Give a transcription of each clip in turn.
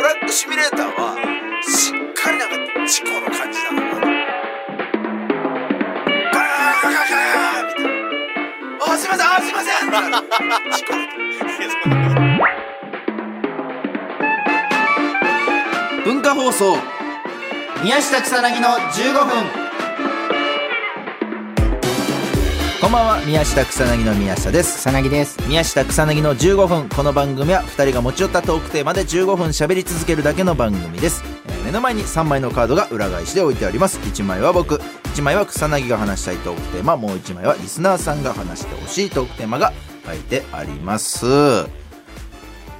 トラックシミュレーターはしっかりなんか事故の感じだからガーガーガーみたいなあすいませんあすいません事故文化放送宮下草薙の15分こんばんは。宮下草薙の宮下です。草薙です。宮下草薙の15分。この番組は2人が持ち寄ったトークテーマで15分喋り続けるだけの番組です、えー目の前に3枚のカードが裏返しで置いてあります。1枚は僕。1枚は草薙が話したいトークテーマ。もう1枚はリスナーさんが話してほしいトークテーマが書いてあります。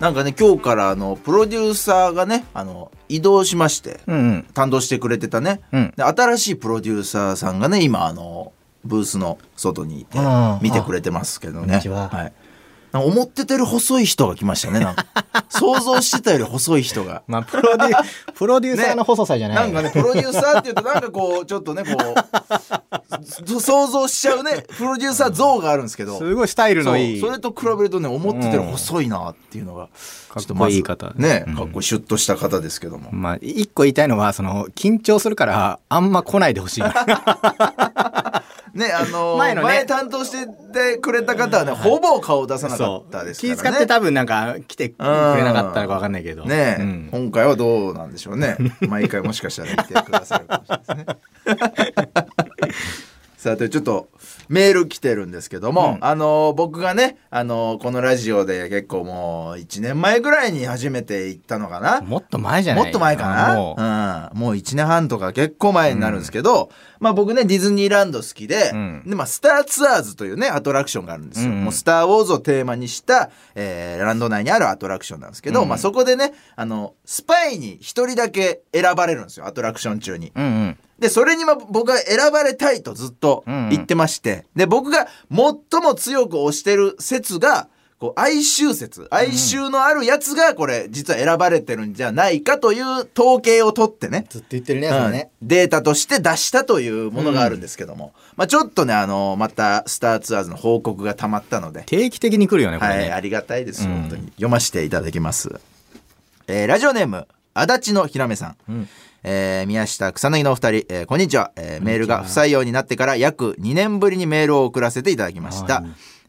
なんかね今日からあのプロデューサーがねあの移動しましてうんうん。担当してくれてたね、うん。で新しいプロデューサーさんがね今あのブースの外にいてうん。見てくれてますけどね。は。はい、思ってたより細い人が来ましたねなんか。想像してたより細い人が。まあプロデュ プロデューサーの細さじゃない、なんかねプロデューサーっていうとなんかこうちょっとねこう 想像しちゃうねプロデューサー像があるんですけど。すごいスタイルのいい。それと比べるとね思ってたより細いなっていうのが、かっこいい方ね、うん。かっこいいシュッとした方ですけども、まあ一個言いたいのはその緊張するからあんま来ないでほしいねあのー 前のね。担当しててくれた方はねほぼ顔出さなかったですからね。気使って多分なんか来てくれなかったのか分かんないけど。ねえ、うん。今回はどうなんでしょうね。毎回もしかしたら見てくださるかもしれないですねさあというちょっとメール来てるんですけども、あの僕がね、あのこのラジオで結構もう1年前ぐらいに初めて行ったのかな？もっと前じゃないもっと前かな？もう。うん、もう1年半とか結構前になるんですけど、まあ僕ねディズニーランド好きで,、うん。でまあ、スターツアーズというねアトラクションがあるんですよ、うんうん。もうスター・ウォーズをテーマにした、えーランド内にあるアトラクションなんですけど、うんまあ、そこでねあのスパイに1人だけ選ばれるんですよアトラクション中に。うんうんでそれにまあ僕は選ばれたいとずっと言ってまして、で僕が最も強く推してる説がこう哀愁説。哀愁のあるやつがこれ実は選ばれてるんじゃないかという統計を取ってね。ずっと言ってるねそれね、うん。データとして出したというものがあるんですけども、まあ、ちょっとねあのまたスターツアーズの報告がたまったので、定期的に来るよねこれね、はい、ありがたいです、うん。本当に。読ませていただきます、えーラジオネーム足立のひらめさん、うんえー宮下草薙のお二人、えーこんにちは、えーメールが不採用になってから約2年ぶりにメールを送らせていただきました、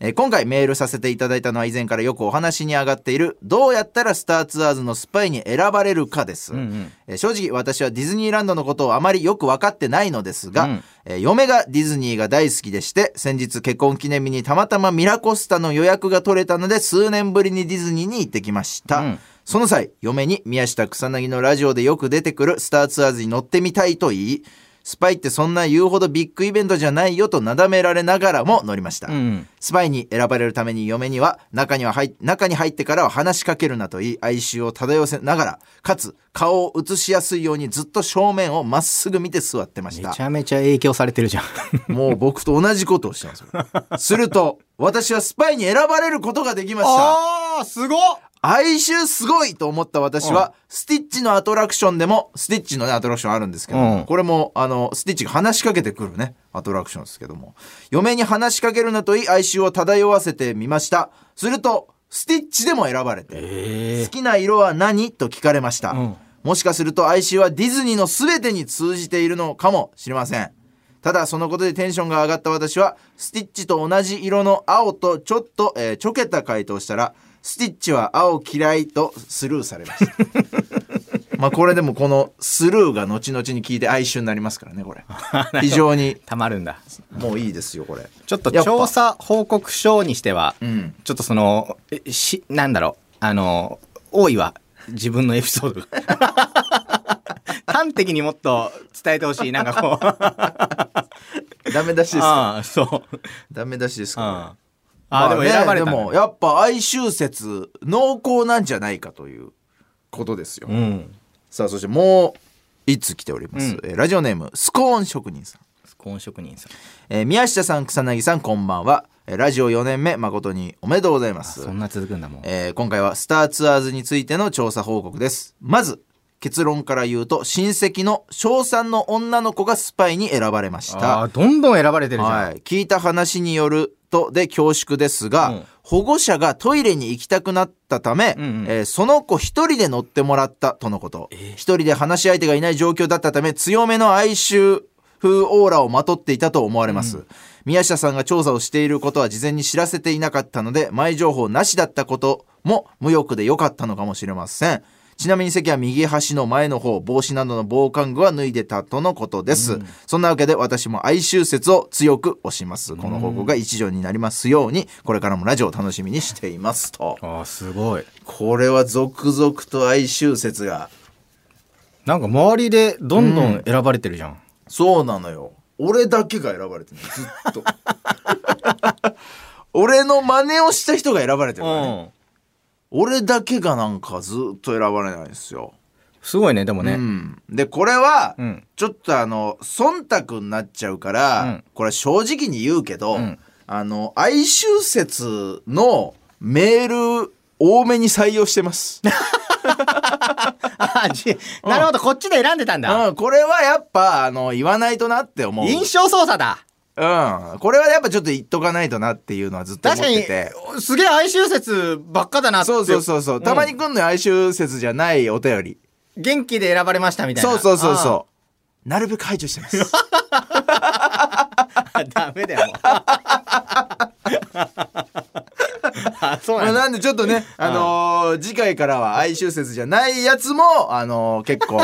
えー今回メールさせていただいたのは以前からよくお話に上がっているどうやったらスターツアーズのスパイに選ばれるかです、うんうん。えー正直私はディズニーランドのことをあまりよく分かってないのですが、うん。えー嫁がディズニーが大好きでして先日結婚記念日にたまたまミラコスタの予約が取れたので数年ぶりにディズニーに行ってきました、うん。その際嫁に宮下草薙のラジオでよく出てくるスターツアーズに乗ってみたいと言いスパイってそんな言うほどビッグイベントじゃないよとなだめられながらも乗りました、うん。スパイに選ばれるために嫁には中には入中に入ってからは話しかけるなと言い哀愁を漂わせながらかつ顔を映しやすいようにずっと正面をまっすぐ見て座ってました。めちゃめちゃ影響されてるじゃん。もう僕と同じことをしてます。よすると私はスパイに選ばれることができました。あーすごっ哀愁すごいと思った私は、スティッチのアトラクションでも、スティッチのね、アトラクションあるんですけど、うんこれも、あの、スティッチが話しかけてくるね、アトラクションですけども、嫁に話しかけるなと言い、哀愁を漂わせてみました。すると、スティッチでも選ばれて、え好きな色は何と聞かれました。うんもしかすると哀愁はディズニーの全てに通じているのかもしれません。ただそのことでテンションが上がった私はスティッチと同じ色の青とちょっと、えーちょけた回答をしたらスティッチは青嫌いとスルーされました。まあこれでもこのスルーが後々に聞いて哀愁になりますからねこれ。非常にたまるんだもういいですよこれ。ちょっと調査報告書にしては、うん。ちょっとそのえしなんだろうあの多いわ自分のエピソードが 端的にもっと伝えてほしいなんかこうダメ出しですか？ああそうダメ出しですか？ああでもね選ばれたでもやっぱ哀愁説濃厚なんじゃないかということですよ。うん。さあそしてもう一つ来ております、うん。えーラジオネームスコーン職人さん、スコーン職人さん。えー宮下さん草薙さんこんばんは、えーラジオ4年目誠におめでとうございます。そんな続くんだもん。えー今回はスターツアーズについての調査報告です。まず結論から言うと親戚の小3の女の子がスパイに選ばれました。ああどんどん選ばれてるじゃん、はい、聞いた話によるとで恐縮ですが、うん保護者がトイレに行きたくなったため、うんうんえーその子一人で乗ってもらったとのこと。一人で話し相手がいない状況だったため、強めの哀愁風オーラをまとっていたと思われます。宮下さんが調査をしていることは事前に知らせていなかったので、前情報なしだったことも無欲で良かったのかもしれません。ちなみに席は右端の前の方、帽子などの防寒具は脱いでたとのことです。そんなわけで私も哀愁説を強く推します。この報告が一助になりますように、これからもラジオを楽しみにしていますと。ああすごいこれは続々と哀愁説が。なんか周りでどんどん選ばれてるじゃん、そうなのよ。俺だけが選ばれてるずっと。俺の真似をした人が選ばれてるからね。俺だけがなんかずっと選ばれないんですよ。すごいねでもね、うん、でこれは、うん。ちょっとあの忖度になっちゃうから、うん。これは正直に言うけど、うん。あの哀愁説のメール多めに採用してます。あじなるほどこっちで選んでたんだ、うん、これはやっぱあの言わないとなって思う。印象操作だうん、これはやっぱちょっと言っとかないとなっていうのはずっと思確かにってて。すげえ哀愁説ばっかだなってそうそうそうそう、たまに来んのよ哀愁説じゃないお便り。元気で選ばれましたみたいなそうそうそうそう。なるべく排除してます。ダメだよもう あそうまあ、なんだなんでちょっとね、あのー次回からは哀愁説じゃないやつも、あのー結構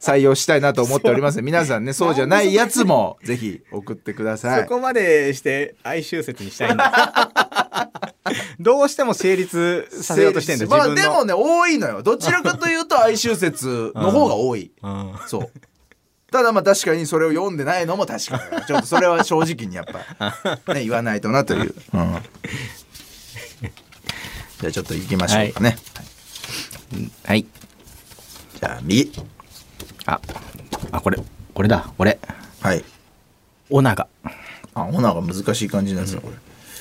採用したいなと思っております 皆さんね、そうじゃないやつもぜひ送ってください。そこまでして哀愁説にしたいんだ どうしても成立させようとしてんだよまあでもね、多いのよ。どちらかというと哀愁説の方が多い。うんそう。ただまあ確かにそれを読んでないのも確かに。ちょっとそれは正直にやっぱ、ね、言わないとなという。うん。じゃあちょっと行きましょうかね。はいじゃあ右。ああこれこれだ俺はい。オナガあ、オナが難しい感じなんですよ、こ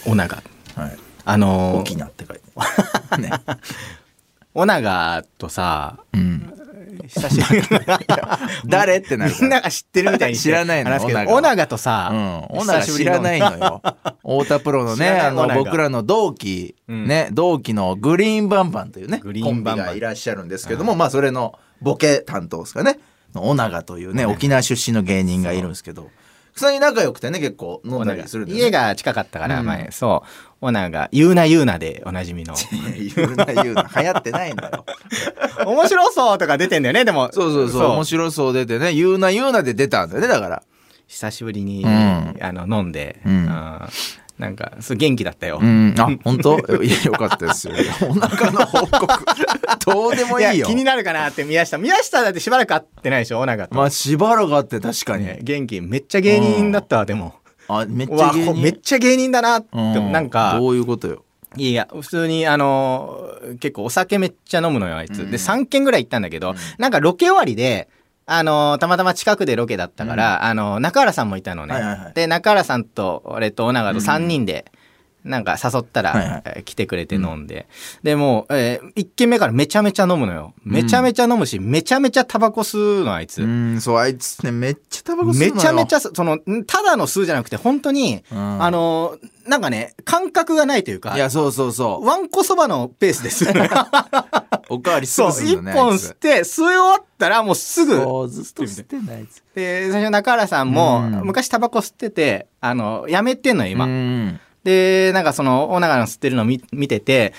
オナガれ。はい。あのー沖縄って書いて。ね。オナガとさうん。久しぶりに 誰ってなる。みんなが知ってるみたいに知らないの話すけどオナガとさ、うん。オナが知らないのよ。太田プロのね、あの、僕らの同期、うんね、同期のグリーンバンバンというね、グリーンバンバンコンビがいらっしゃるんですけども、まあ、それのボケ担当ですかね。のオナガというね、沖縄出身の芸人がいるんですけど、草に仲良くてね、結構飲んだりするんで、ね。家が近かったから、うん前そうオナガ言うな言うなでおなじみの 言うな言うな。流行ってないんだよ。面白そうとか出てんだよねでもそうそうそう。面白そう出てね、言うな言うなで出たんだよね、だから。久しぶりに、うんあの飲んで、うんなんかす元気だったよ、うん。あ、本当？いや、よかったですよ。お腹の報告。どうでもいいよ。や気になるかなって宮下宮下だってしばらく会ってないでしょオナガと、まあ、しばらくあって確かに。ね元気めっちゃ芸人だったわでもあ、めっちゃ芸人？こめっちゃ芸人だなって、うんなんかどういうことよ？いや普通にあのー結構お酒めっちゃ飲むのよあいつ、うんで3軒ぐらい行ったんだけど、なんかロケ終わりであのーたまたま近くでロケだったから、あのー中原さんもいたのね、はいはいはい。で中原さんと俺と尾長と3人で、なんか誘ったら、はいはい。えー来てくれて飲んで、でもう、え1軒目からめちゃめちゃ飲むのよ。めちゃめちゃ飲むし、めちゃめちゃタバコ吸うのあいつ、うん、そう、あいつね、めっちゃタバコ吸うのよ。めちゃめちゃそのんただの吸うじゃなくて本当に、うん。あのーなんかね感覚がないというかいや、そうそうそう。ワンコそばのペースです。おかわりすそう、ぐすん一のね。本吸って、吸い終わったらもうすぐ。そう、ずっと吸ってんだ、あいつ。で、最初中原さんも、うん昔タバコ吸ってて、あの、やめてんのよ、今。うん。で、なんかその、大長の吸ってるの見見てて、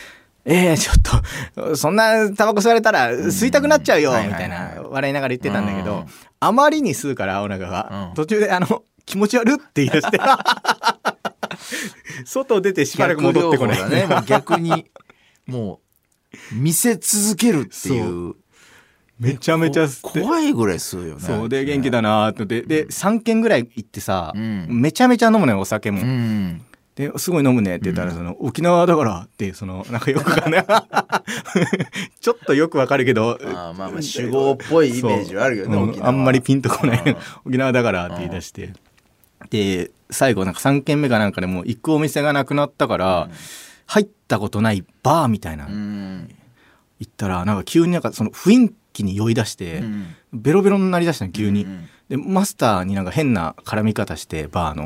えー、ちょっと、そんなタバコ吸われたら吸いたくなっちゃうよ、はいみたいな、笑いながら言ってたんだけどうん、あまりに吸うから、大長がう、ん途中で、あの、気持ち悪って言い出して、外出てしばらく戻ってこない。ね。もう逆に、もう、見せ続けるっていう。めちゃめちゃ。怖いぐらい吸うよね。そうで元気だなーってでで3軒ぐらい行ってさ、うんめちゃめちゃ飲むのよお酒も、うん。ですごい飲むねって言ったら、その沖縄だからってそのなんかよくわかんないちょっとよくわかるけどあーまあまあ、酒豪っぽいイメージはあるよね、そう沖縄はあんまりピンとこないうん沖縄だからって言い出してで最後なんか3軒目かなんかでもう行くお店がなくなったから、入ったことないバーみたいな、うん。行ったらなんか急になんかその雰囲気に酔い出して、うん。ベロベロになりだしたの急に、うんでマスターになんか変な絡み方してバーの。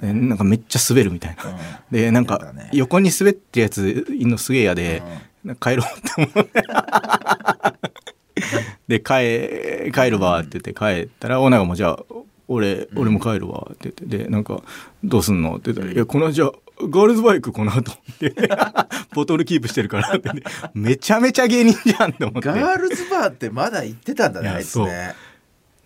ね。でなんかめっちゃ滑るみたいな、うん。でなんか横に滑ってるやついんのすげえ嫌で、帰ろうって思って で帰帰るわって言って帰ったらオーナーがもうじゃあ俺俺も帰るわって言って。でなんかどうすんの？って言ったら「いやこのじゃあガールズバイクこの後。っ てボトルキープしてるから。って、めちゃめちゃ芸人じゃんって思って。ガールズバーってまだ行ってたんだねあいつね。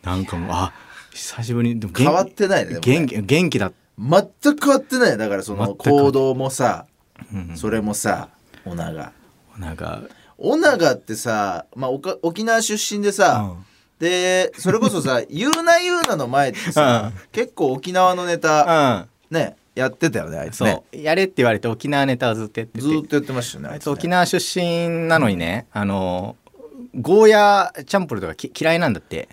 なんかもうあ久しぶりにでも元変わってないね元気元気だ。全く変わってない。よだからその行動もさうんそれもさオナガ。なんかオナガってさ、まあ、おか沖縄出身でさ、でそれこそさ「言うな言うな」の前ってさ、結構沖縄のネタうん。ねやってたよねあいつそう、ねやれって言われて沖縄ネタをずっとやってて。ずーっとやってましたよねあいつね。沖縄出身なのにね、あのゴーヤチャンプルとかき嫌いなんだって。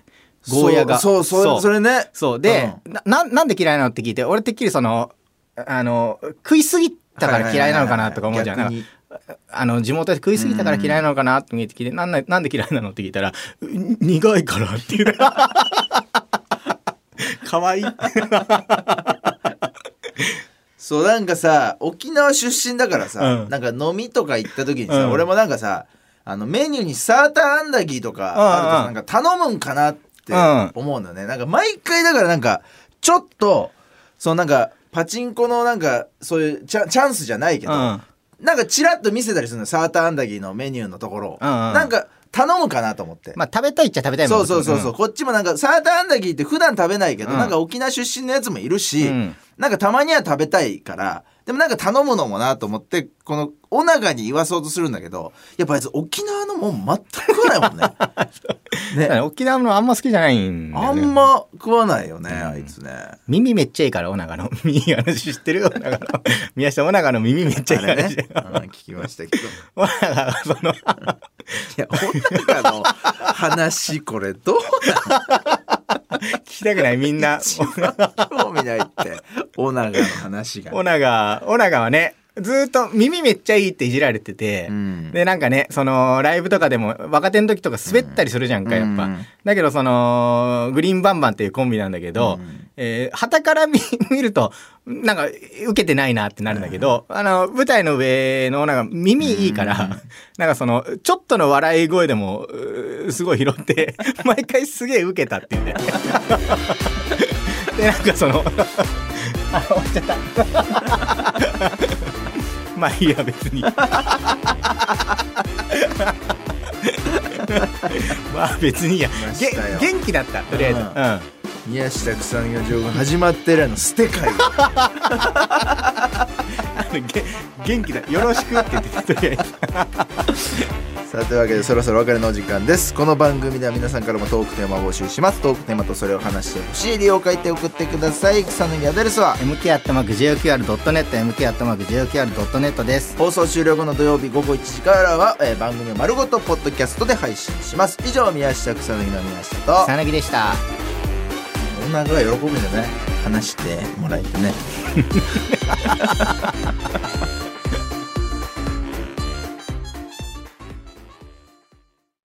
ゴーヤが。そうそうそれね。そう。で、なななんで嫌いなのって聞いて俺てっきりそのあの食いすぎたから嫌いなのかなとか思うじゃん。逆にあの地元で食いすぎたから嫌いなのかなって聞いてなんななんで嫌いなのって聞いたら「う苦いから」って言う。かわい。いそうなんかさ沖縄出身だからさ、うん。なんか飲みとか行った時にさ、うん。俺もなんかさあのメニューにサーターアンダギーとかあるとなんか頼むんかなってうん。思うんだよね、なんか毎回だからなんかちょっとそのなんかパチンコのなんかそういうチャチャンスじゃないけど、うんなんかチラッと見せたりするのサーターアンダギーのメニューのところを、うんうん。なんか頼むかなと思って、まあ食べたいっちゃ食べたいもんそうそうそうそう、こっちもなんかサーターアンダギーって普段食べないけど、うん。なんか沖縄出身のやつもいるし、うん。なんかたまには食べたいからでもなんか頼むのもなと思ってこのお長に言わそうとするんだけどやっぱあいつ沖縄のもん全く食わないもんね。ね。沖縄のあんま好きじゃないんだあよね。んま食わないよね、あいつね。耳めっちゃいいから、お長の。耳いい話知ってる？お長の。宮下お長の耳めっちゃいいあれ話。ね、うん聞きましたけどいお長が、その、やお長の話これどう聞きたくない、みんな。興味ないってお長の話がお長、お長はね、ずーっと耳めっちゃいいっていじられてて、うんで、なんかね、その、ライブとかでも、若手の時とか滑ったりするじゃんか、やっぱ。うんだけど、その、グリーンバンバンっていうコンビなんだけど、うんえー、旗から見見ると、なんか、受けてないなってなるんだけど、あの、舞台の上の、なんか、耳いいから、なんかその、ちょっとの笑い声でも、すごい拾って、毎回すげえ受けたっていうね。で、なんかその、あ、終わっちゃった。まあいいや、別に。まあ別にいいや。げましたよ元気だった、とりあえず。ううんん。宮下草薙の情報始まってるや の捨て会げ元気だよろしくって言ってとりあえずさあというわけでそろそろお別れのお時間です。この番組では皆さんからもトークテーマを募集します。トークテーマとそれを話してほしい理由を書いて送ってください。草薙アドレスは MK アットマーク JOQR.net MK アットマーク JOQR.net です。放送終了後の土曜日午後1時からは、えー番組を丸ごとポッドキャストで配信します。以上宮下草薙の宮下と草薙でした。女が喜ぶんだね話してもらえてね